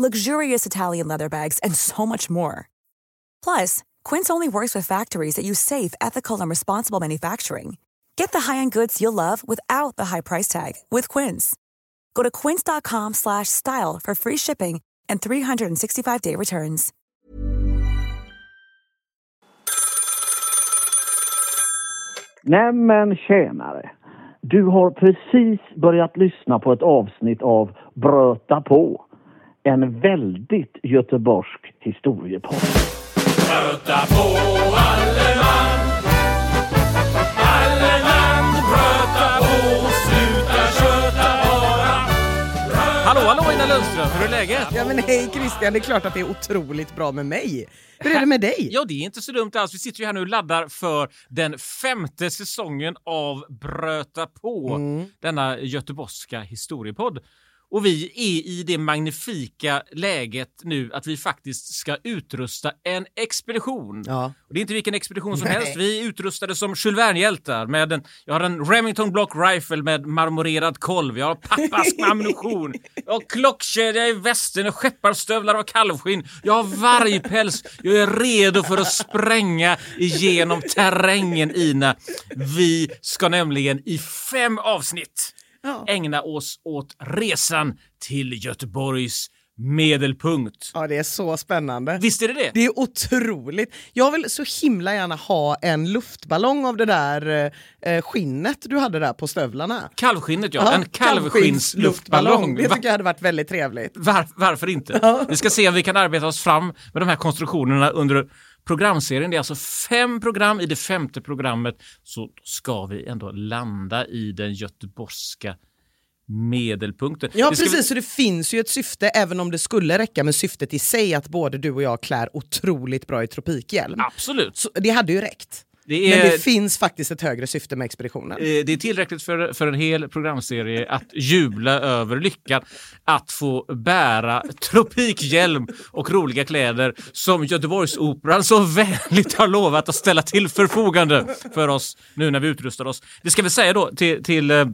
luxurious Italian leather bags, and so much more. Plus, Quince only works with factories that use safe, ethical, and responsible manufacturing. Get the high-end goods you'll love without the high price tag with Quince. Go to quince.com/style for free shipping and 365-day returns. Nämen tjänare! Du har precis börjat lyssna på ett avsnitt av Bröta på. En väldigt göteborgsk historiepodd. Bröta på alle man Alle man bröta på Sluta köta bara Hallå, hallå Ina Lundström, hur är läget? Ja men hej Christian, det är klart att det är otroligt bra med mig. Hur är det med dig? Ja, det är inte så dumt alls. Vi sitter ju här nu och laddar för den femte säsongen av Bröta på, Mm. denna göteborgska historiepodd. Och vi är i det magnifika läget nu att vi faktiskt ska utrusta en expedition. Ja. Och det är inte vilken expedition som Nej. helst. Vi är utrustade som Jules Verne-hjältar. Med en, jag har en Remington Block Rifle med marmorerad kolv. Jag har pappask med ammunition. Jag har klockkedja i västen och skepparstövlar av kalvskinn. Jag har vargpäls. Jag är redo för att spränga igenom terrängen, Ina. Vi ska nämligen i fem avsnitt Ja. ägna oss åt resan till Göteborgs medelpunkt. Ja, det är så spännande. Visst är det det? Det är otroligt. Jag vill så himla gärna ha en luftballong av det där eh, skinnet du hade där på stövlarna. Kalvskinnet ja, Ja, en kalvskinnsluftballong. Det tycker jag hade varit väldigt trevligt. Var, varför inte? Vi ska se om vi kan arbeta oss fram med de här konstruktionerna under programserien. Det är alltså fem program. I det femte programmet så ska vi ändå landa i den göteborgska medelpunkten. Ja ska vi- precis, så det finns ju ett syfte även om det skulle räcka med syftet i sig att både du och jag klär otroligt bra i tropikhjälm. Absolut. Så det hade ju räckt. Det är, Men det finns faktiskt ett högre syfte med expeditionen. eh, det är tillräckligt för, för en hel programserie att jubla över lyckan att få bära tropikhjälm och roliga kläder som Göteborgsoperan så vänligt har lovat att ställa till förfogande för oss nu när vi utrustar oss. Det ska vi säga då till, till eh,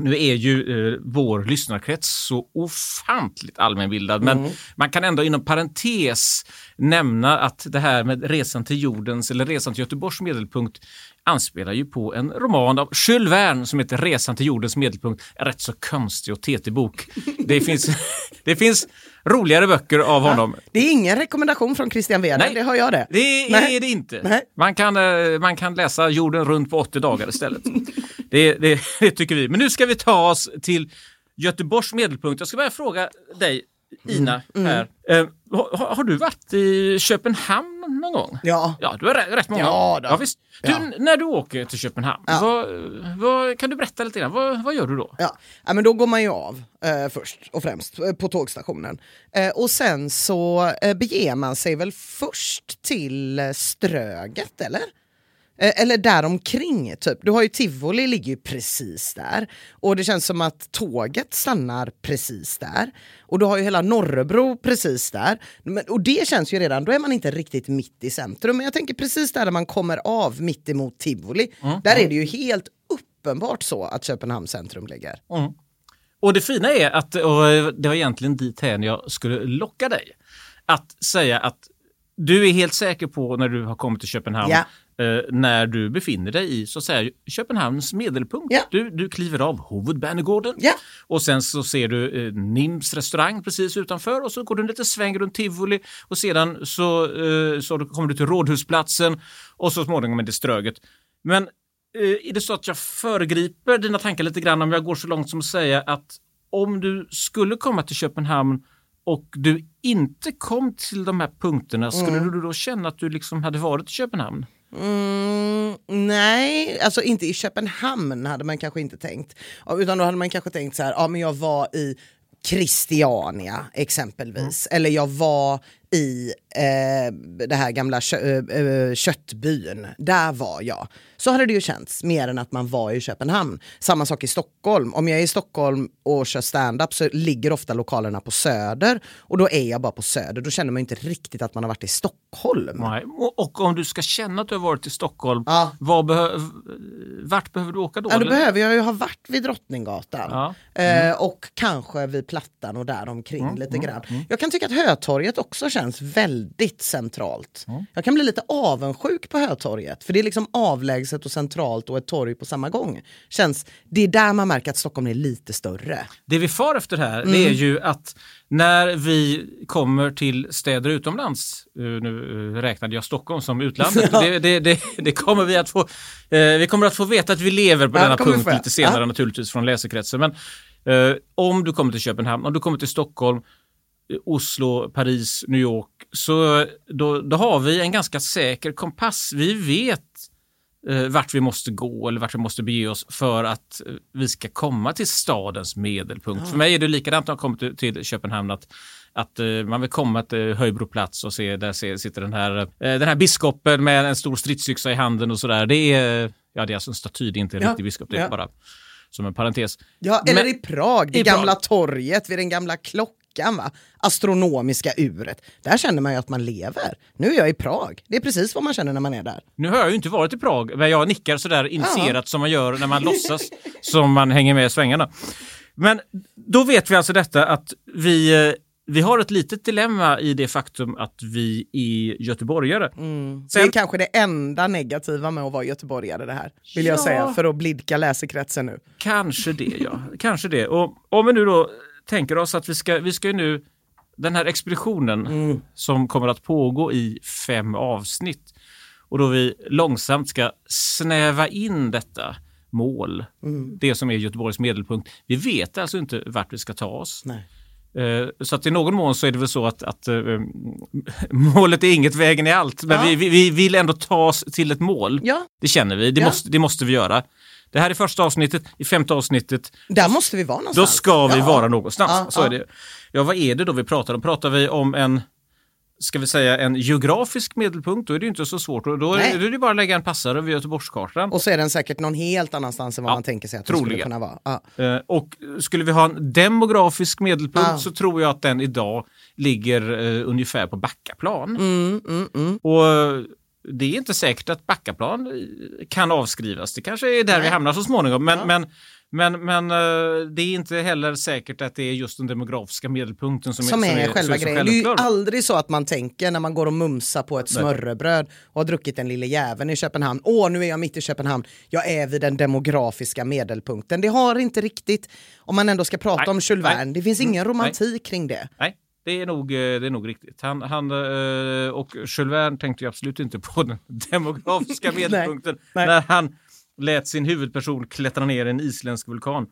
nu är ju eh, vår lyssnarkrets så ofantligt allmänbildad, men man kan ändå inom parentes nämna att det här med resan till jordens eller resan till Göteborgs medelpunkt anspelar ju på en roman av Jules Verne som heter Resan till jordens medelpunkt. En rätt så konstig och tetig bok. Det finns, det finns roligare böcker av honom. Det är ingen rekommendation från Christian Weder, Nej. det har jag det. Det Nej. är det inte. Nej. Man kan, eh, man kan läsa jorden runt på 80 dagar istället. det, det, det tycker vi. Men nu ska vi ta oss till Göteborgs medelpunkt. Jag ska börja fråga dig, Ina, här. Eh, har, har du varit i Köpenhamn någon gång? Ja. Ja, du har rätt, rätt många. Ja, då. ja, visst. Du, Ja. När du åker till Köpenhamn, Ja. vad, vad, kan du berätta lite grann? Vad, vad gör du då? Ja. ja, men då går man ju av eh, först och främst eh, på tågstationen. Eh, och sen så eh, beger man sig väl först till eh, Ströget, eller? Eh, eller däromkring, typ. Du har ju Tivoli, ligger ju precis där. Och det känns som att tåget stannar precis där. Och du har ju hela Norrebro precis där. Men, och det känns ju redan, då är man inte riktigt mitt i centrum. Men jag tänker precis där, man kommer av mitt emot Tivoli. Där är det ju helt uppenbart så att Köpenhamns centrum ligger. Och det fina är att, och det var egentligen dit här jag skulle locka dig, att säga att du är helt säker på när du har kommit till Köpenhamn, Ja. Eh, när du befinner dig i så att säga, Köpenhamns medelpunkt. Ja. Du, du kliver av Hovedbanegården Ja. och sen så ser du eh, Nims restaurang precis utanför och så går du en liten sväng runt Tivoli och sedan så, eh, så kommer du till Rådhusplatsen och så småningom är det Ströget. Men eh, är det så att jag föregriper dina tankar lite grann om jag går så långt som att säga att om du skulle komma till Köpenhamn och du inte kom till de här punkterna, skulle du då känna att du liksom hade varit i Köpenhamn? Mm, nej, alltså inte i Köpenhamn hade man kanske inte tänkt. Utan då hade man kanske tänkt så här, ja men jag var i Christiania exempelvis. Eller jag var i eh, det här gamla kö, eh, eh, köttbyn. Där var jag. Så hade det ju känts mer än att man var i Köpenhamn. Samma sak i Stockholm. Om jag är i Stockholm och kör stand-up så ligger ofta lokalerna på Söder och då är jag bara på Söder. Då känner man inte riktigt att man har varit i Stockholm. Nej. Och, och om du ska känna att du har varit i Stockholm, Ja. behö, vart behöver du åka då? Ja, då eller? behöver jag ju ha varit vid Drottninggatan. Ja. Eh, och kanske vid Plattan och där omkring lite grann. Jag kan tycka att Hötorget också känns väldigt centralt. Jag kan bli lite avundsjuk på Hötorget. För det är liksom avlägset och centralt och ett torg på samma gång. Känns, det är där man märker att Stockholm är lite större. Det vi far efter här Mm. det är ju att när vi kommer till städer utomlands, eh, nu eh, räknade jag Stockholm som utlandet, det, det, det, det kommer vi att få, eh, vi kommer att få veta att vi lever på Ja, denna punkt ja. lite senare Ja. naturligtvis från läsekretsen. Men om du kommer till Köpenhamn, om du kommer till Stockholm, Oslo, Paris, New York, så då, då har vi en ganska säker kompass. Vi vet eh, vart vi måste gå eller vart vi måste bege oss för att eh, vi ska komma till stadens medelpunkt. För mig är det likadant när jag kommer till, till Köpenhamn att att eh, man vill komma till Höjbroplats och se där se, sitter den här, eh, den här biskopen med en stor stridsyxa i handen och sådär. Det är, ja, det är alltså en staty, det är inte en Ja, riktig biskop, det är ja. bara som en parentes. Ja, eller Men- i Prag, det i gamla Prag. torget vid den gamla klockan. Va? Astronomiska uret. Där känner man ju att man lever. Nu är jag i Prag. Det är precis vad man känner när man är där. Nu har jag ju inte varit i Prag, men jag nickar sådär initierat som man gör när man låtsas som man hänger med i svängarna. Men då vet vi alltså detta att vi, eh, vi har ett litet dilemma i det faktum att vi är göteborgare. Det är kanske det enda negativa med att vara göteborgare det här. Vill jag Ja. säga, för att blidka läsekretsen nu. Kanske det, ja. Kanske det. Och om vi nu då tänker oss att vi ska, vi ska ju nu, den här expeditionen som kommer att pågå i fem avsnitt och då vi långsamt ska snäva in detta mål, det som är Göteborgs medelpunkt. Vi vet alltså inte vart vi ska ta oss. Nej. Eh, Så att i någon mån så är det väl så att, att eh, målet är inget, vägen är allt. Men Ja. vi, vi, vi vill ändå ta oss till ett mål. Ja, Det känner vi, det, Ja. måste, det måste vi göra. Det här är första avsnittet, i femte avsnittet, där måste vi vara då någonstans. ska vi Ja. vara någonstans. Ja, så ja. är det. Ja, vad är det då vi pratar om? Pratar vi om en, ska vi säga en geografisk medelpunkt, då är det inte så svårt. Då då Nej. är det bara att lägga en passare över Göteborgskartan. Och så är den säkert någon helt annanstans än vad Ja, man tänker sig att den skulle troligen. kunna vara. Ja. Eh, Och skulle vi ha en demografisk medelpunkt Ja. så tror jag att den idag ligger eh, ungefär på Backaplan. Mm, mm, mm. Och det är inte säkert att Backaplan eh, kan avskrivas. Det kanske är där vi hamnar så småningom. Men, Ja. men, men, men eh, det är inte heller säkert att det är just den demografiska medelpunkten som, Som är, så- själva så grejen. Det är ju aldrig så att man tänker när man går och mumsar på ett smörrebröd och har druckit en lille jäveln i Köpenhamn. Åh, nu är jag mitt i Köpenhamn. Jag är vid den demografiska medelpunkten. Det har inte riktigt, om man ändå ska prata Nej, om Jules nej. Verne, det finns ingen romantik kring det. Nej, det är nog, eh, det är nog riktigt. Han, han, eh, och Jules Verne tänkte ju absolut inte på den demografiska medelpunkten nej. när han lät sin huvudperson klättra ner en isländsk vulkan.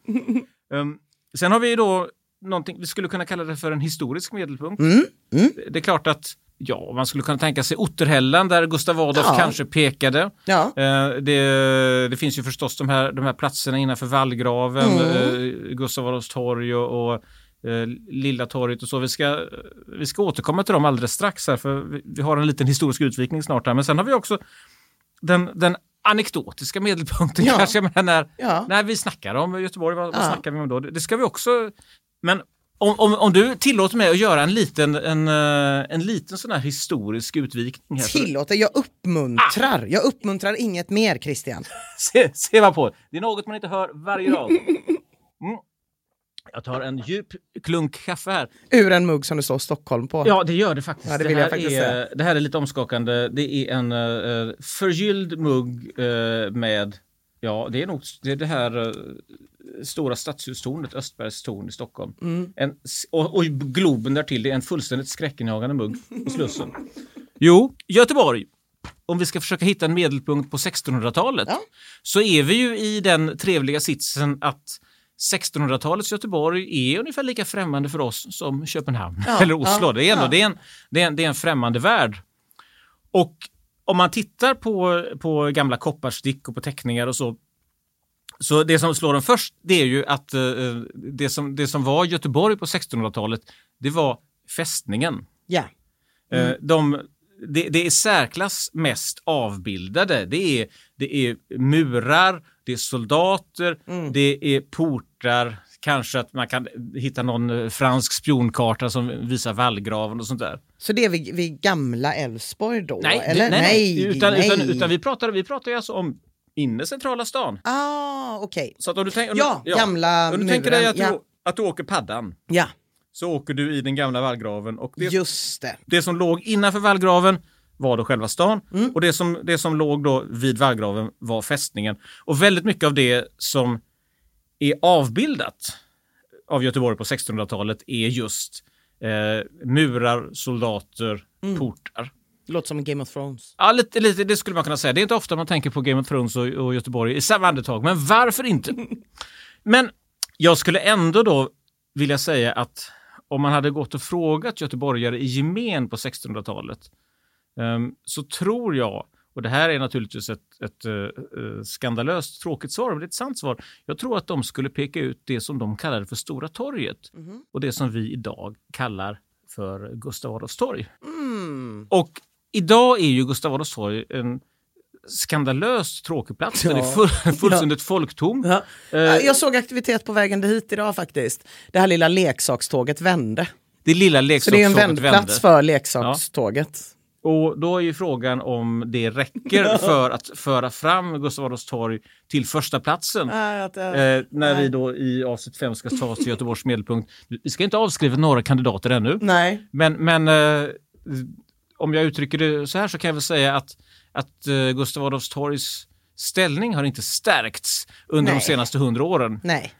um, sen har vi då någonting, vi skulle kunna kalla det för en historisk medelpunkt. Mm, mm. Det är klart att ja, man skulle kunna tänka sig Otterhällan där Gustav Adolf Ja. kanske pekade. Ja. Eh, Det, det finns ju förstås de här, de här platserna innanför vallgraven, Mm. eh, Gustav Adolfs torg och, och Lilla torget och så. Vi ska, vi ska återkomma till dem alldeles strax här för vi, har en liten historisk utvikning snart här. Men sen har vi också den, den anekdotiska medelpunkten Ja. kanske. Men när, Ja. när vi snackar om Göteborg, vad, vad Ja. snackar vi om då? Det, ska vi också... Men om, om, om du tillåter mig att göra en liten, en, eh, en liten sån här historisk utvikning. Här, Tillåter, jag uppmuntrar. Jag uppmuntrar inget mer Christian. se, se vad på. Det är något man inte hör varje dag. Mm. Jag tar en djup klunk kaffe här. Ur en mugg som det står Stockholm på. Ja, det gör det faktiskt. Ja, det vill här faktiskt är. Det här är lite omskakande. Det är en uh, förgylld mugg eh, med, ja, det är nog det, är det här eh, stora stadshustornet, Östbergs torn i Stockholm. Mm. En, och, och Globen därtill, det är en fullständigt skräckinjagande mugg på Slussen. Jo, Göteborg. Om vi ska försöka hitta en medelpunkt på 1600-talet Ja. så är vi ju i den trevliga sitsen att 1600-talets Göteborg är ungefär lika främmande för oss som Köpenhamn Ja, eller Oslo. ja, det, är ändå, ja. det, är en, det, är en, det är en främmande värld. Och om man tittar på, på gamla kopparstick och på teckningar och så så det som slår en först det är ju att eh, det, som, det som var Göteborg på 1600-talet det var fästningen. Ja. Eh, de, det, det är särklass mest avbildade. Det är, det är murar, det är soldater, det är portar. Kanske att man kan hitta någon eh, fransk spionkarta som visar vallgraven och sånt där. Så det är vid, vid gamla Älvsborg då? Nej, eller? nej, nej. Utan, nej. Utan, utan vi pratar, vi pratar ju alltså om inne centrala stan. Ah, okej. Så att om du tänk, om Ja, du, gamla Om du tänker dig muren, att, du, ja. att du åker paddan Ja, så åker du i den gamla vallgraven och det, just det. det som låg innanför vallgraven var då själva stan Mm. och det som, det som låg då vid vallgraven var fästningen. Och väldigt mycket av det som är avbildat av Göteborg på 1600-talet är just eh, murar, soldater, Mm. portar. Det låter som Game of Thrones. Ja, lite, lite, det skulle man kunna säga. Det är inte ofta man tänker på Game of Thrones och, och Göteborg i samma andetag, men varför inte? Men jag skulle ändå då vilja säga att om man hade gått och frågat göteborgare i gemen på 1600-talet ehm, så tror jag, och det här är naturligtvis ett, ett eh, eh, skandalöst tråkigt svar, men det är ett sant svar. Jag tror att de skulle peka ut det som de kallade för Stora torget och det som vi idag kallar för Gustav Adolfs torg. Och idag är ju Gustav Adolfs torg en skandalöst tråkig plats. Den är full, fullständigt folktom. Ja. Eh, Jag såg aktivitet på vägen hit idag faktiskt. Det här lilla leksakståget vände. det lilla Så det är leksakståget en vändplats vände. för leksakståget. Och då är ju frågan om det räcker för att föra fram Gustav Adolfs torg till första platsen. Nej, att, eh, när vi då i avsnitt 5 ska ta oss till Göteborgs medelpunkt. Vi ska inte avskriva några kandidater ännu. Nej. Men, men eh, om jag uttrycker det så här så kan jag väl säga att, att eh, Gustav Adolfs torgs ställning har inte stärkts under Nej. de senaste hundra åren. Nej.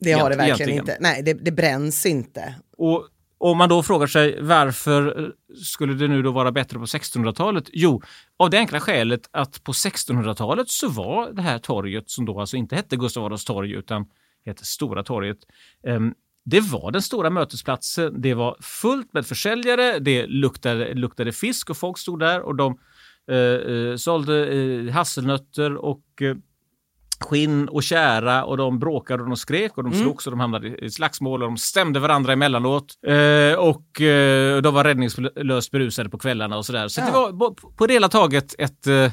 Det har det verkligen egentligen. inte. Nej, det, det bränns inte. Och om man då frågar sig varför eh, skulle det nu då vara bättre på 1600-talet? Jo, av det enkla skälet att på 1600-talet så var det här torget som då alltså inte hette Gustav Adolfs torg utan hette Stora torget. ehm, det var den stora mötesplatsen. Det var fullt med försäljare. Det luktade, luktade fisk och folk stod där och de eh, eh, sålde eh, hasselnötter och eh, skinn och kära och de bråkade och de skrek och de slogs och de hamnade i slagsmål och de stämde varandra emellanåt. Eh, och eh, de var räddningslöst berusade på kvällarna och sådär. Så Ja. det var på, det hela taget ett, eh,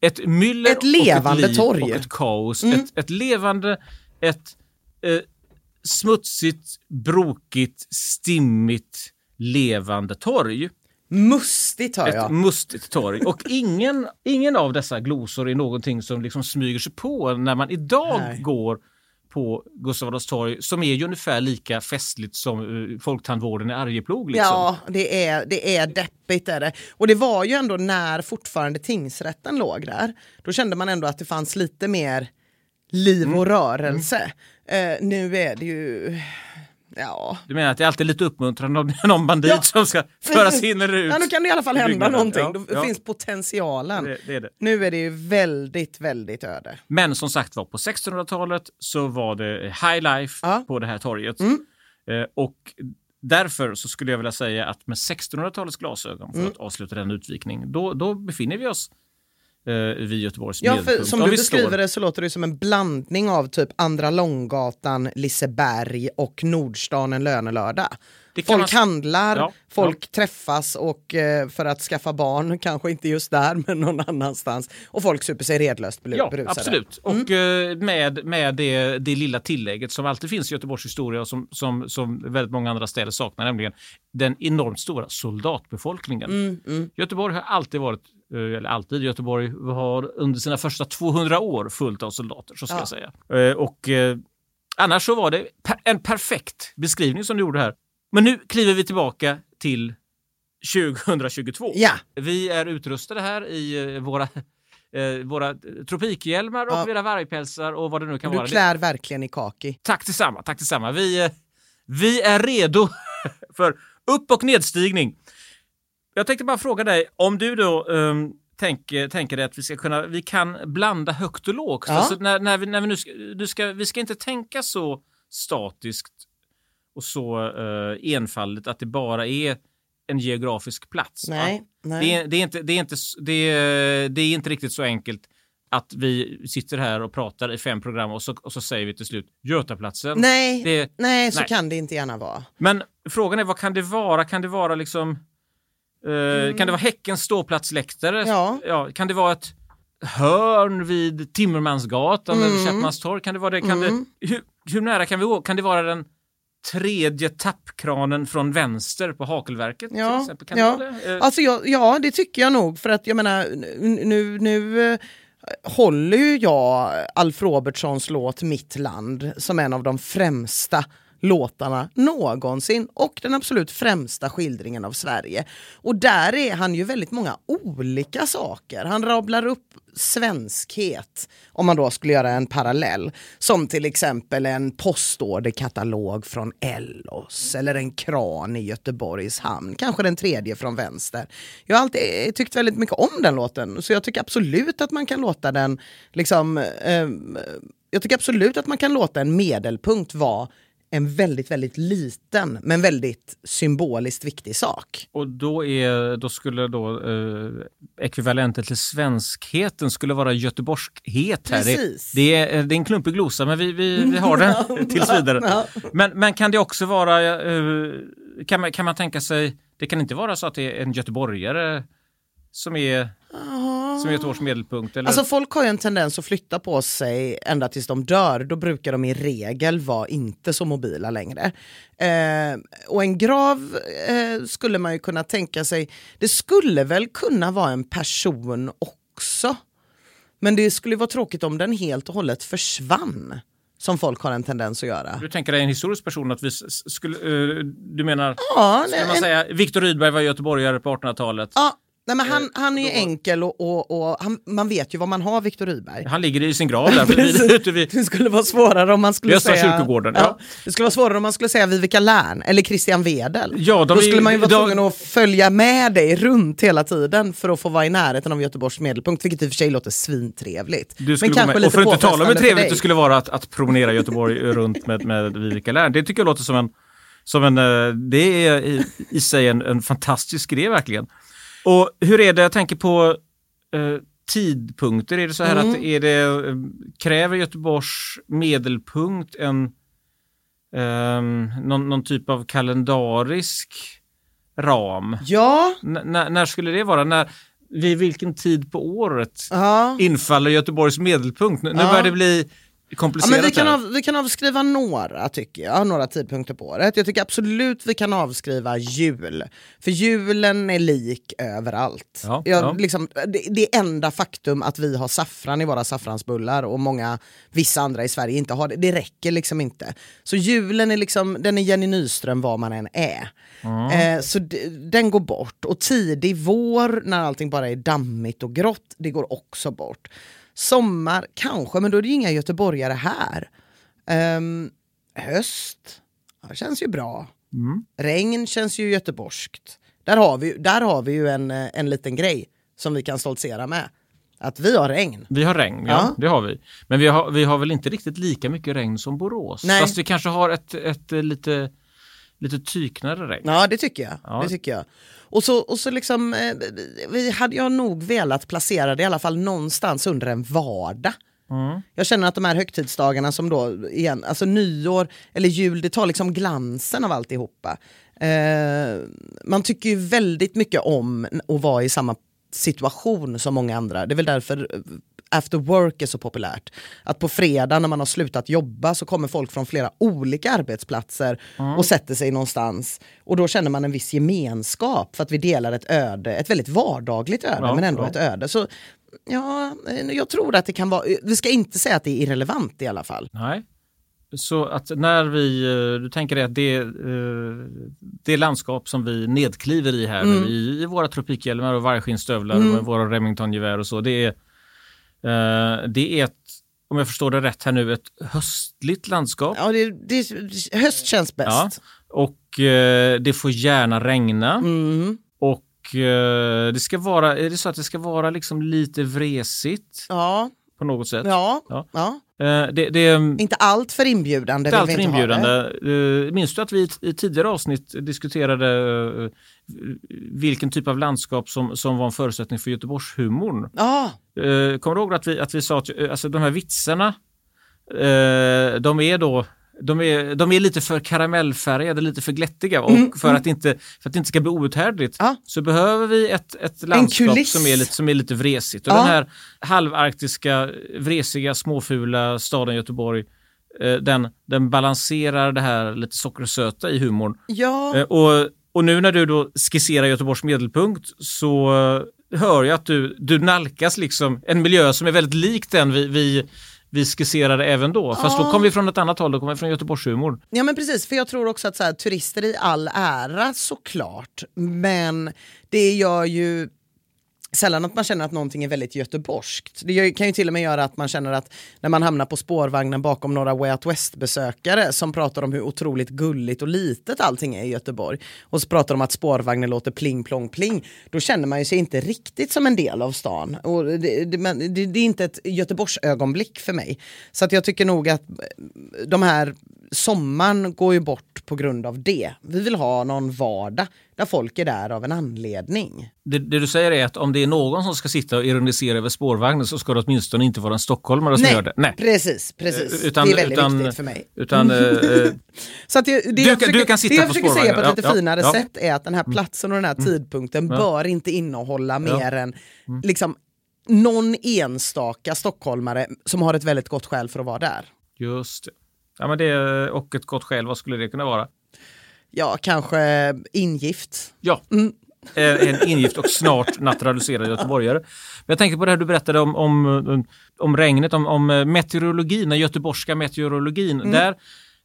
ett myller Ett levande och ett liv torg. och ett kaos. Ett, ett levande, ett eh, smutsigt, brokigt, stimmigt, levande torg. Mustigt hör Ett jag. mustigt torg. Och ingen, ingen av dessa glosor är någonting som liksom smyger sig på när man idag Nej. går på Gustav Adolfs torg som är ju ungefär lika festligt som uh, folktandvården i Arjeplog. Liksom. Ja, det är, det är deppigt. Är det. Och det var ju ändå när fortfarande tingsrätten låg där. Då kände man ändå att det fanns lite mer liv Mm. och rörelse. Eh, nu är det ju... Ja. Du menar att det är alltid lite uppmuntrande om det är någon bandit Ja. som ska föras in eller ut? Ja, nu kan det i alla fall hända någonting. Ja, Då ja. finns potentialen. Det, det är det. Nu är det ju väldigt, väldigt öde. Men som sagt var, på 1600-talet så var det high life. Mm. på det här torget. Eh, och därför så skulle jag vilja säga att med 1600-talets glasögon, Mm. för att avsluta den utvikning, då, då befinner vi oss vid Göteborgs Ja, för som Om du beskriver står- det så låter det som en blandning av typ Andra Långgatan, Liseberg och Nordstan en lönelördag. Folk man- handlar, Ja, folk träffas och eh, för att skaffa barn, kanske inte just där men någon annanstans. Och folk super sig redlöst belu- Ja, berusade. absolut. Och eh, med, med det, det lilla tillägget som alltid finns i Göteborgs historia och som, som, som väldigt många andra städer saknar, nämligen den enormt stora soldatbefolkningen. Göteborg har alltid varit, eh, eller alltid, Göteborg har under sina första 200 år fullt av soldater, så ska Ja. jag säga. Eh, och eh, annars så var det en perfekt beskrivning som du gjorde här. Men nu kliver vi tillbaka till 2022. Ja, Vi är utrustade här i eh, våra, eh, våra tropikhjälmar och Ja. våra vargpälsar och vad det nu kan du vara. klär verkligen i kaki. Tack detsamma, tack detsamma. Vi, eh, vi är redo för upp och nedstigning. Jag tänkte bara fråga dig, om du då um, tänker, tänker att vi ska kunna, vi kan blanda högt och lågt. Ja. Alltså när, när vi, när vi nu ska, du ska, vi ska inte tänka så statiskt och så uh, enfaldigt att det bara är en geografisk plats. Nej, nej. Det, är, det, är inte, det, är inte, det, är, det är inte riktigt så enkelt att vi sitter här och pratar i fem program och så, och så säger vi till slut Götaplatsen. nej, Det, nej, så nej. kan det inte gärna vara. men frågan är vad kan det vara? Kan det vara liksom Eh, Kan det vara Häckens ståplatsläktare? Ja. Kan det vara ett hörn vid Timmermansgatan Mm. eller Chapmanstorg? Kan det vara det? Kan det, hur, hur nära kan vi gå? Kan det vara den tredje tappkranen från vänster på Hakelverket? till Ja, exempel? Kan ja. det? Eh, Alltså jag, ja, det tycker jag nog. För att jag menar, nu, nu, eh, håller ju jag Alf Robertsons låt Mitt land som en av de främsta låtarna någonsin och den absolut främsta skildringen av Sverige. Och där är han ju väldigt många olika saker. Han rabblar upp svenskhet, om man då skulle göra en parallell. Som till exempel en postorderkatalog från Ellos eller en kran i Göteborgs hamn. Kanske den tredje från vänster. Jag har alltid tyckt väldigt mycket om den låten så jag tycker absolut att man kan låta den liksom eh, jag tycker absolut att man kan låta en medelpunkt vara en väldigt, väldigt liten men väldigt symboliskt viktig sak. Och då, är, då skulle då eh, ekvivalenten till svenskheten skulle vara göteborgskhet. Här. Det, Precis. det, är, det är en klumpig glosa men vi, vi, vi har den tills vidare. Men, men kan det också vara, eh, kan, man, kan man tänka sig, det kan inte vara så att det är en göteborgare som är, som Göteborgs medelpunkt? Eller? Alltså folk har ju en tendens att flytta på sig ända tills de dör. Då brukar de i regel vara inte så mobila längre. Eh, och en grav eh, skulle man ju kunna tänka sig, det skulle väl kunna vara en person också. Men det skulle vara tråkigt om den helt och hållet försvann. Som folk har en tendens att göra. du tänker dig en historisk person, att vi skulle, eh, du menar, Ja, nej, man en- säga Viktor Rydberg var göteborgare på 1800-talet? ja, nej, men han, Eh, han är ju enkel och, och, och han, man vet ju vad man har Viktor Rydberg. Han ligger i sin grav där vid Det skulle vara svårare om man skulle Östra säga... kyrkogården, ja. Det skulle vara svårare om man skulle säga Vivica Lärn eller Christian Wedel. Ja, Då är skulle man ju vara de- tvungen att följa med dig runt hela tiden för att få vara i närheten av Göteborgs medelpunkt, vilket i och för sig låter svintrevligt. Du skulle Men kanske med. lite Och för att inte tala om hur trevligt det skulle vara att, att promenera Göteborg runt med, med Vivica Lärn. Det tycker jag låter som en, som en eh, det är i, i sig en, en fantastisk idé verkligen. Och hur är det, jag tänker på eh, tidpunkter, är det så här Mm. att är det, eh, kräver Göteborgs medelpunkt en ehm, någon, någon typ av kalendarisk ram? Ja, N- när- skulle det vara? När, vid vilken tid på året ja. infaller Göteborgs medelpunkt? Nu, nu Ja. börjar det bli Ja, komplicerat men vi, kan av, vi kan avskriva några tycker jag, några tidpunkter på året. Jag tycker absolut vi kan avskriva jul. För julen är lik överallt. Ja, jag, ja. Liksom, det, det enda faktum att vi har saffran i våra saffransbullar och många, vissa andra i Sverige inte har det, det räcker liksom inte. Så julen är liksom, den är Jenny Nyström var man än är. Eh, så d- den går bort. Och tidig vår när allting bara är dammigt och grått, det går också bort. Sommar, kanske, men då är det ju inga göteborgare här. Ehm, höst, ja, känns ju bra. Regn känns ju göteborgskt. Där har vi, där har vi ju en, eh, en liten grej som vi kan stoltsera med. Att vi har regn. Vi har regn, ja, Ja. det har vi. Men vi har, vi har väl inte riktigt lika mycket regn som Borås? Nej. Fast vi kanske har ett, ett, eh, lite, lite tyknare regn. Ja det tycker jag. Ja. Det tycker jag. Och så, och så liksom, eh, vi hade jag nog velat placera det i alla fall någonstans under en vardag. Jag känner att de här högtidsdagarna som då igen, alltså nyår eller jul, det tar liksom glansen av alltihopa. Eh, man tycker ju väldigt mycket om att vara i samma situation som många andra. Det är väl därför eh, after work är så populärt. Att på fredag när man har slutat jobba så kommer folk från flera olika arbetsplatser och sätter sig någonstans. Och då känner man en viss gemenskap för att vi delar ett öde, ett väldigt vardagligt öde Ja, men ändå ja. ett öde. Så ja, eh, jag tror att det kan vara, vi ska inte säga att det är irrelevant i alla fall. Nej. Så att när vi, eh, du tänker dig att det, eh, det landskap som vi nedkliver i här Mm. nu, i, i våra tropikhjälmar och vargskinnstövlar och våra Remingtongevär och så, det är, eh, det är ett, om jag förstår det rätt här nu, ett höstligt landskap. Ja, det, det, höst känns bäst. Ja. Och eh, det får gärna regna. Mm. Och eh, det ska vara, är det så att det ska vara liksom lite vresigt Ja, på något sätt? ja, Ja. ja. Eh, det, det är Inte allt för inbjudande. inte inte ha inbjudande. Eh, minns du att vi i tidigare avsnitt diskuterade eh, vilken typ av landskap som, som var en förutsättning för Göteborgshumorn? Ja, Eh, kommer du ihåg att vi, att vi sa att alltså, de här vitsarna, de är då de är, de är lite för karamellfärgade, lite för glättiga och Mm, för, Att inte, för att det inte ska bli outhärdligt Ja. så behöver vi ett, ett landskap som är, lite, som är lite vresigt. Och Ja. den här halvarktiska, vresiga, småfula staden Göteborg eh, den, den balanserar det här lite sockersöta i humorn. Ja, Eh, Och, och nu när du då skisserar Göteborgs medelpunkt så eh, hör jag att du, du nalkas liksom en miljö som är väldigt lik den vi, vi, vi skisserade även då. Fast då kommer vi från ett annat håll, då kommer vi från Göteborgshumor. Ja men precis, för jag tror också att så här, turister i all ära såklart, men det gör ju sällan att man känner att någonting är väldigt göteborgskt. Det kan ju till och med göra att man känner att när man hamnar på spårvagnen bakom några Way Out West-besökare som pratar om hur otroligt gulligt och litet allting är i Göteborg och så pratar de om att spårvagnen låter pling plong pling, då känner man ju sig inte riktigt som en del av stan. Och det, det, det, det är inte ett Göteborgsögonblick för mig. Så att jag tycker nog att eh, de här sommaren går ju bort på grund av det. Vi vill ha någon vardag där folk är där av en anledning. Det, det du säger är att om det är någon som ska sitta och ironisera över spårvagnen så ska det åtminstone inte vara en stockholmare som gör det. Nej. precis, precis. Eh, utan- det är väldigt utan- viktigt för mig. Utan, eh, eh, Så att det, det Du försöker, du kan sitta det jag försöker säga på ett lite Ja, finare ja, Mm. sätt är att den här platsen och den här tidpunkten bör inte innehålla mer än Mm. liksom, någon enstaka stockholmare som har ett väldigt gott skäl för att vara där. just det. Ja, men det. Och ett gott skäl, vad skulle det kunna vara? Ja, kanske ingift. Ja, Mm. Eh, en ingift och snart naturaliserad göteborgare. Men jag tänker på det här du berättade om, om, om regnet, om, om eh, meteorologin, den göteborgska meteorologin. Mm. Där,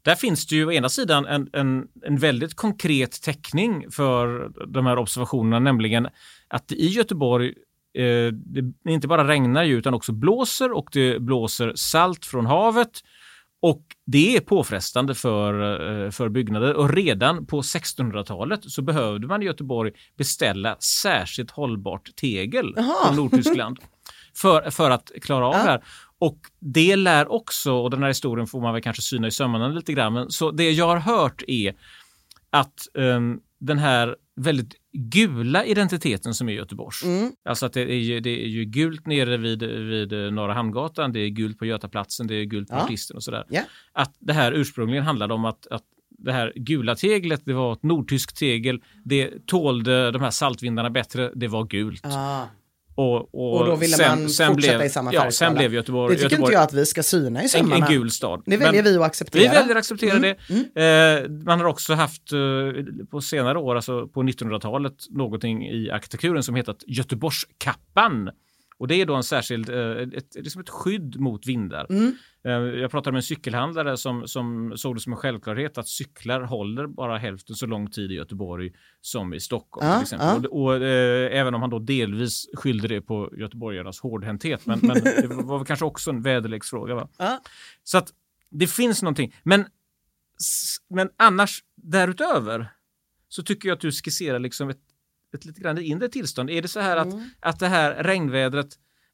där finns det ju å ena sidan en, en, en väldigt konkret täckning för de här observationerna, nämligen att i Göteborg eh, det inte bara regnar ju utan också blåser och det blåser salt från havet. Och det är påfrestande för, eh, för byggnader och redan på 1600-talet så behövde man i Göteborg beställa särskilt hållbart tegel Jaha. från Nordtyskland för, för att klara av Ja. det här. Och det lär också, och den här historien får man väl kanske syna i sömmarna lite grann, men så det jag har hört är att ehm, den här väldigt gula identiteten som är Göteborgs. Mm. Alltså att det är, ju, det är ju gult nere vid, vid eh, Norra Hamngatan, det är gult på Götaplatsen, det är gult på Ja. Och sådär. Ja. Att det här ursprungligen handlade om att, att det här gula teglet, det var ett nordtyskt tegel, det tålde de här saltvindarna bättre, det var gult. Ah. Och, och, Och då ville sen, man sen fortsätta blev, i samma Ja, färgskala. sen blev Göteborg, Det tycker Göteborg inte jag att vi ska syna i sömmarna. en gul stad. Det väljer Men- vi att acceptera. vi väljer att acceptera Mm, det. Eh, man har också haft eh, på senare år, alltså på 1900-talet, någonting i arkitekturen som hetat Göteborgskappan. Och det är då en särskild, eh, ett, det är som ett skydd mot vindar. Mm. Eh, jag pratade med en cykelhandlare som, som såg det som en självklarhet att cyklar håller bara hälften så lång tid i Göteborg som i Stockholm. Ja, till exempel. ja. Och, och, eh, även om han då delvis skyllde det på göteborgarnas hårdhänthet. Men, men det var väl kanske också en väderleksfråga. Va? Ja. Så att det finns någonting. Men, men annars därutöver så tycker jag att du skisserar liksom ett, ett lite grann inre tillstånd. Är det så här att, att det här regnvädret,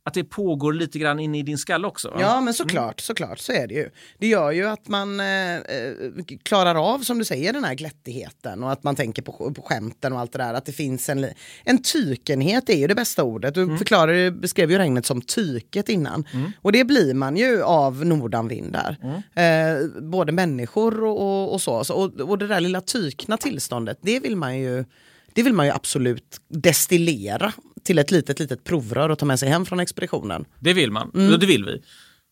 att det pågår lite grann inne i din skalle också? va? Ja men såklart, såklart så är det ju. Det gör ju att man eh, eh, klarar av som du säger den här glättigheten och att man tänker på, på skämten och allt det där. Att det finns en, en tykenhet är ju det bästa ordet. Du förklarade, ju- beskrev ju regnet som tyket innan. Och det blir man ju av nordanvindar. Eh, både människor och, och, och så. så och, och det där lilla tykna tillståndet, det vill man ju det vill man ju absolut destillera till ett litet, litet provrör och ta med sig hem från expeditionen. Det vill man, Mm. det vill vi.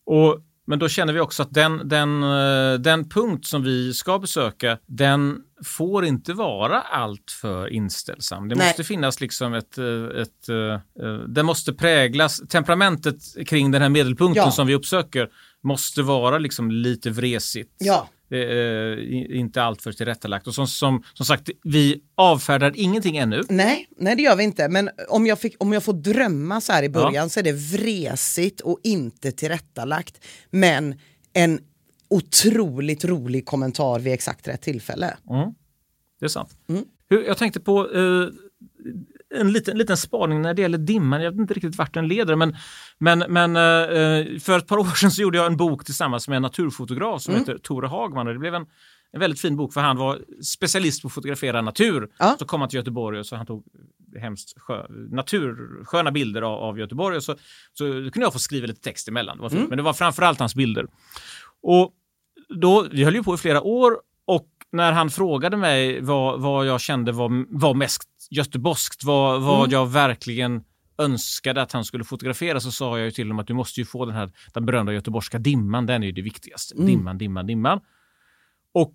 Och, men då känner vi också att den, den, eh, den punkt som vi ska besöka, den får inte vara alltför inställsam. Det Nej. måste finnas liksom ett, eh, ett, eh, eh, den måste präglas, temperamentet kring den här medelpunkten Ja. som vi uppsöker måste vara liksom lite vresigt. Ja. Eh, inte alltför tillrättalagt. Och som, som, som sagt, vi avfärdar ingenting ännu. Nej, nej det gör vi inte. Men om jag, fick, om jag får drömma så här i början så är det vresigt och inte tillrättalagt. Men en otroligt rolig kommentar vid exakt rätt tillfälle. Mm. Det är sant. Mm. Hur, jag tänkte på eh, en liten, liten spaning när det gäller dimman. Jag vet inte riktigt vart den leder, men, men, men eh, för ett par år sedan så gjorde jag en bok tillsammans med en naturfotograf som heter Tore Hagman och det blev en, en väldigt fin bok för han var specialist på att fotografera natur. Ja. Så kom han till Göteborg och så han tog hemskt skö, natur, sköna bilder av, av Göteborg och så, så kunde jag få skriva lite text emellan. Det var fint. Men det var framförallt hans bilder. Och då, vi höll ju på i flera år och när han frågade mig vad, vad jag kände var, var mest göteborgskt, vad, vad Mm. jag verkligen önskade att han skulle fotografera så sa jag ju till honom att du måste ju få den här den berömda göteborgska dimman, den är ju det viktigaste. Mm. Dimman, dimman, dimman. Och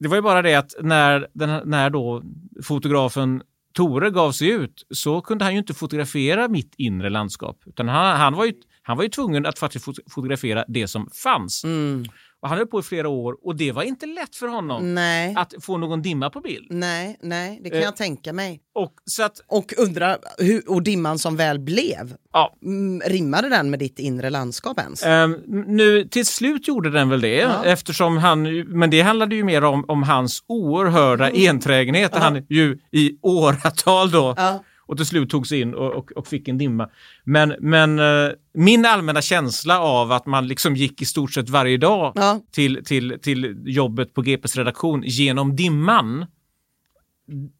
det var ju bara det att när, den, när då fotografen Tore gav sig ut så kunde han ju inte fotografera mitt inre landskap. Utan han, han, var, ju, han var ju tvungen att faktiskt fot- fotografera det som fanns. Mm. Och han höll på i flera år och det var inte lätt för honom Nej, att få någon dimma på bild. nej, nej, det kan Eh. jag tänka mig. Och så att, Och undra, hur, och dimman som väl blev, ja, mm, rimmade den med ditt inre landskap ens? Ehm, nu till slut gjorde den väl det Ja. eftersom han, men det handlade ju mer om, om hans oerhörda enträgenhet. där Han ju i åratal då Ja. Och till slut tog sig in och, och, och fick en dimma. Men, men eh, min allmänna känsla av att man liksom gick i stort sett varje dag Ja. till, till, till jobbet på GPs redaktion genom dimman.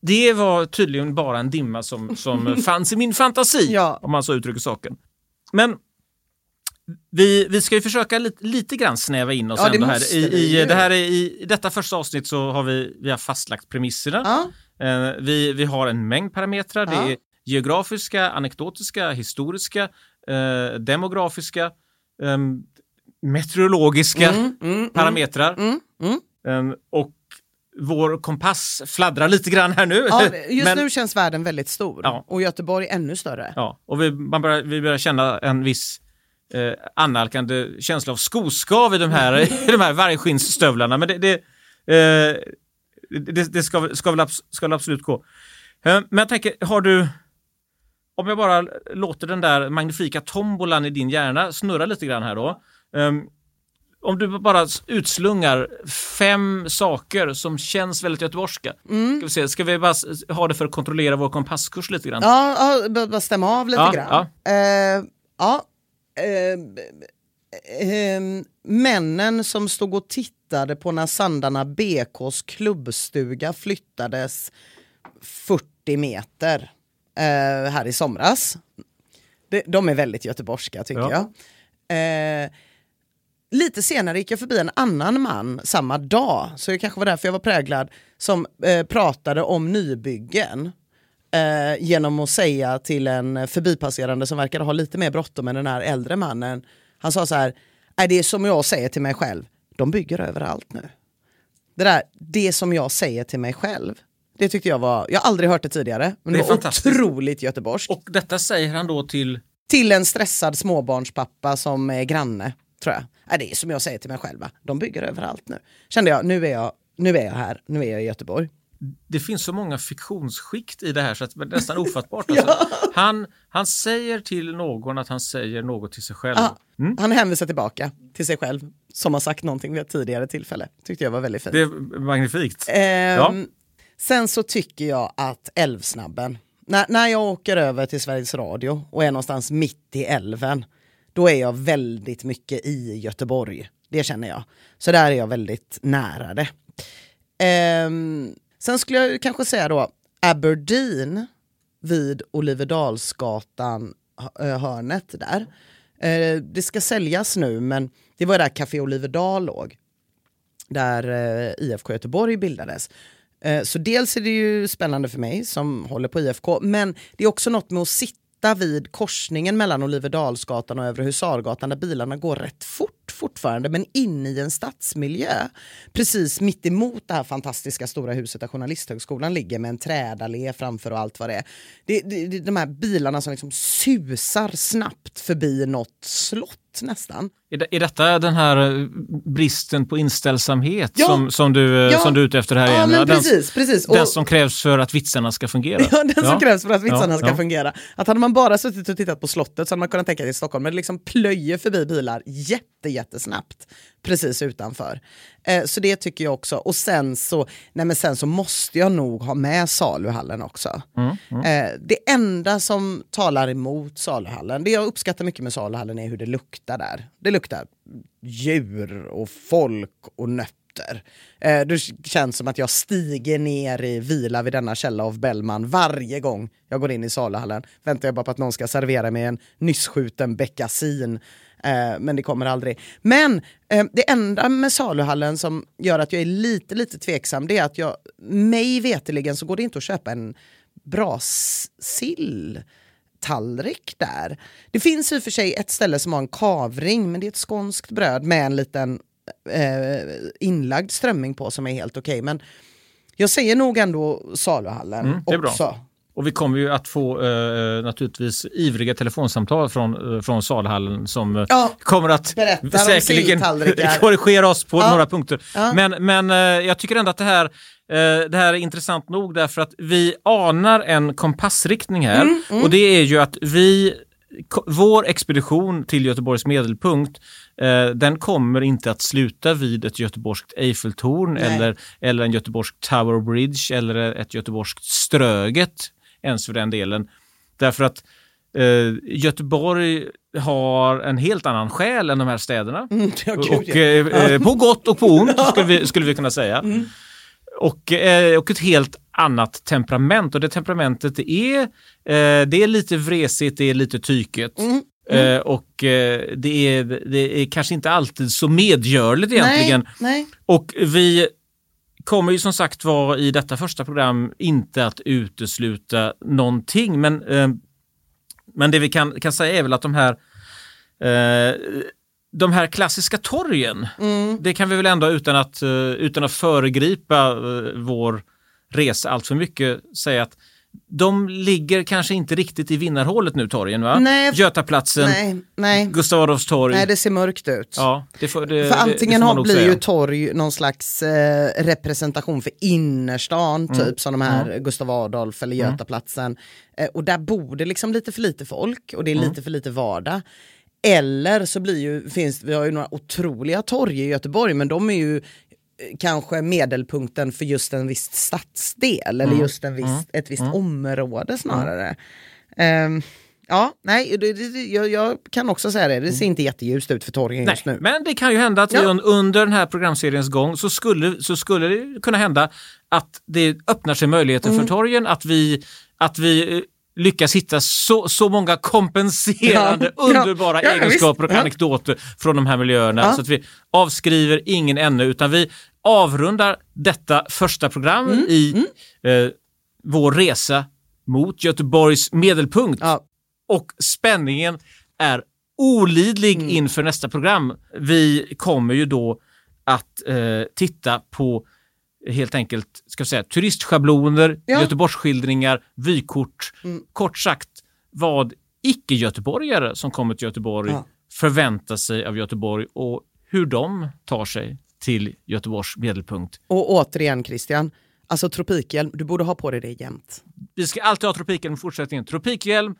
Det var tydligen bara en dimma som, som fanns i min fantasi, Ja. om man så uttrycker saken. Men vi, vi ska ju försöka lite, lite grann snäva in oss Ja, ändå här. I, i, det här är, I i detta första avsnitt så har vi, vi har fastlagt premisserna. Ja. Eh, vi, vi har en mängd parametrar. Ja. Det är geografiska, anekdotiska, historiska, eh, demografiska, ehm, meteorologiska Mm, mm, mm, parametrar. mm, mm. Ehm, och vår kompass fladdrar lite grann här nu. Ja, just Men- nu känns världen väldigt stor Ja. och Göteborg ännu större. Ja, och vi, man börjar, vi börjar känna en viss eh, annalkande känsla av skoskav i de här, i de här vargskinnsstövlarna. Men det, det, eh, det, det ska, ska, väl ska väl absolut gå. Eh, men jag tänker, har du... Om jag bara låter den där magnifika tombolan i din hjärna snurra lite grann här då. Ehm, om du bara utslungar fem saker som känns väldigt göteborgska. Ska, vi se, ska vi bara ha det för att kontrollera vår kompasskurs lite grann? Ja, ja bara stämma av lite Ja, grann. Eh, ja. Eh, eh, männen som stod och tittade på när Sandarna BKs klubbstuga flyttades 40 meter eh, här i somras. De, de är väldigt göteborgska tycker Ja. jag. Eh, lite senare gick jag förbi en annan man samma dag, så det kanske var därför jag var präglad, som eh, pratade om nybyggen eh, genom att säga till en förbipasserande som verkade ha lite mer bråttom än den här äldre mannen. Han sa så här, "Nej, det är som jag säger till mig själv, de bygger överallt nu. Det där, det som jag säger till mig själv. Det tyckte jag var, jag har aldrig hört det tidigare, men Det det, är var otroligt göteborgskt. Och detta säger han då till... Till en stressad småbarnspappa som är granne, tror jag. Det är som jag säger till mig själv, de bygger överallt nu. Kände jag, nu är jag, nu är jag här, nu är jag i Göteborg. Det finns så många fiktionsskikt i det här så att det är nästan ofattbart. Alltså. han, han säger till någon att han säger något till sig själv. Mm. Han hänvisar tillbaka till sig själv, som har sagt någonting vid ett tidigare tillfälle. Tyckte jag var väldigt fint. Det är magnifikt. Ehm, Ja. Sen så tycker jag att Älvsnabben, när, när jag åker över till Sveriges Radio och är någonstans mitt i älven, då är jag väldigt mycket i Göteborg. Det känner jag. Så där är jag väldigt nära det. Ehm, sen skulle jag kanske säga då Aberdeen vid Oliverdalsgatan-hörnet. där. Eh, det ska säljas nu men det var där Café Oliverdal låg där eh, IFK Göteborg bildades. Eh, så dels är det ju spännande för mig som håller på IFK, men det är också något med att sitta vid korsningen mellan Oliverdalsgatan och Övre Husargatan där bilarna går rätt fort fortfarande, men inne i en stadsmiljö. Precis mitt emot det här fantastiska stora huset där Journalisthögskolan ligger med en trädallé framför och allt vad det är. Det, det, det, de här bilarna som liksom susar snabbt förbi något slott nästan. Är, är detta den här eh, bristen på inställsamhet Ja. som, som, du, eh, Ja. som du är ute efter här Ja, igen? men den, precis, precis. den Och- som krävs för att vitsarna ska fungera? Ja, den som krävs för att vitsarna ska fungera. Att hade man bara suttit och tittat på slottet så hade man kunnat tänka sig i Stockholm, men det liksom plöjer förbi bilar jätte, jättesnabbt precis utanför. Eh, så det tycker jag också. Och sen så, nej men sen så måste jag nog ha med saluhallen också. Mm, Eh, det enda som talar emot saluhallen, det jag uppskattar mycket med saluhallen är hur det luktar där. Det luktar djur och folk och nötter. Eh, det känns som att jag stiger ner i vila vid denna källa av Bellman varje gång jag går in i saluhallen. Väntar jag bara på att någon ska servera mig en nyss skjuten beckasin Eh, men det kommer aldrig. Men eh, det enda med saluhallen som gör att jag är lite, lite tveksam det är att jag, mig veteligen så går det inte att köpa en bra sill silltallrik där. Det finns i och för sig ett ställe som har en kavring men det är ett skånskt bröd med en liten eh, inlagd strömming på som är helt okej. Men jag säger nog ändå saluhallen Mm, är bra. Och vi kommer ju att få eh, naturligtvis ivriga telefonsamtal från, eh, från salhallen som eh, Ja, kommer att säkerligen korrigera oss på Ja. några punkter. Ja. Men, men eh, jag tycker ändå att det här, eh, det här är intressant nog därför att vi anar en kompassriktning här Mm, och det är ju att vi vår expedition till Göteborgs medelpunkt eh, den kommer inte att sluta vid ett göteborgskt Eiffeltorn Nej. eller, eller en göteborgsk Tower Bridge eller ett göteborgskt Ströget ens för den delen. Därför att eh, Göteborg har en helt annan själ än de här städerna. ja, gud, och, eh, eh, på gott och på ont skulle vi, skulle vi kunna säga. Och, eh, och ett helt annat temperament och det temperamentet är, eh, det är lite vresigt, det är lite tyket. Eh, och eh, det, är, det är kanske inte alltid så medgörligt egentligen. Nej, nej. Och vi kommer ju som sagt vara i detta första program inte att utesluta någonting. Men, eh, men det vi kan, kan säga är väl att de här eh, de här klassiska torgen, det kan vi väl ändå utan att, eh, utan att föregripa eh, vår resa allt för mycket säga att de ligger kanske inte riktigt i vinnarhålet nu torgen va? Nej. Götaplatsen, nej, nej. Gustav Adolfs torg. nej, det ser mörkt ut. ja, det får, det, För det- antingen det nog blir säga. ju torg någon slags eh, representation för innerstan, Mm. typ som de här Gustav Adolf eller Götaplatsen. Eh, och där bor det liksom lite för lite folk och det är Mm. lite för lite vardag. Eller så blir ju, finns, vi har ju några otroliga torg i Göteborg men de är ju kanske medelpunkten för just en viss stadsdel eller just en viss, ett visst område snarare. Ehm, ja, nej, det, det, jag, jag kan också säga det, det ser inte jätteljust ut för torgen just nu. Men det kan ju hända att vi Ja. un- under den här programseriens gång så skulle, så skulle det kunna hända att det öppnar sig möjligheter Mm. för torgen, att vi, att vi eh, lyckas hitta så, så många kompenserande Ja, underbara ja, egenskaper och anekdoter från de här miljöerna. Så att vi avskriver ingen ännu utan vi avrundar detta första program Mm, i Eh, vår resa mot Göteborgs medelpunkt. Ja. Och spänningen är olidlig Mm. inför nästa program. Vi kommer ju då att eh, titta på helt enkelt ska säga, turistschabloner, Ja. Göteborgsskildringar, vykort. Mm. Kort sagt vad icke-göteborgare som kommer till Göteborg Ja. förväntar sig av Göteborg och hur de tar sig till Göteborgs medelpunkt. Och återigen Christian, alltså tropikhjälm, du borde ha på dig det jämt. Vi ska alltid ha tropikhjälm i fortsättningen. Tropikhjälm,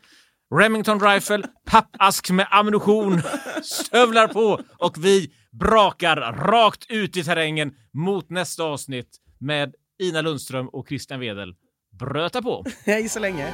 Remington Rifle, pappask med ammunition, stövlar på och vi brakar rakt ut i terrängen mot nästa avsnitt med Ina Lundström och Christian Wedel. Bröta på! Hej så länge.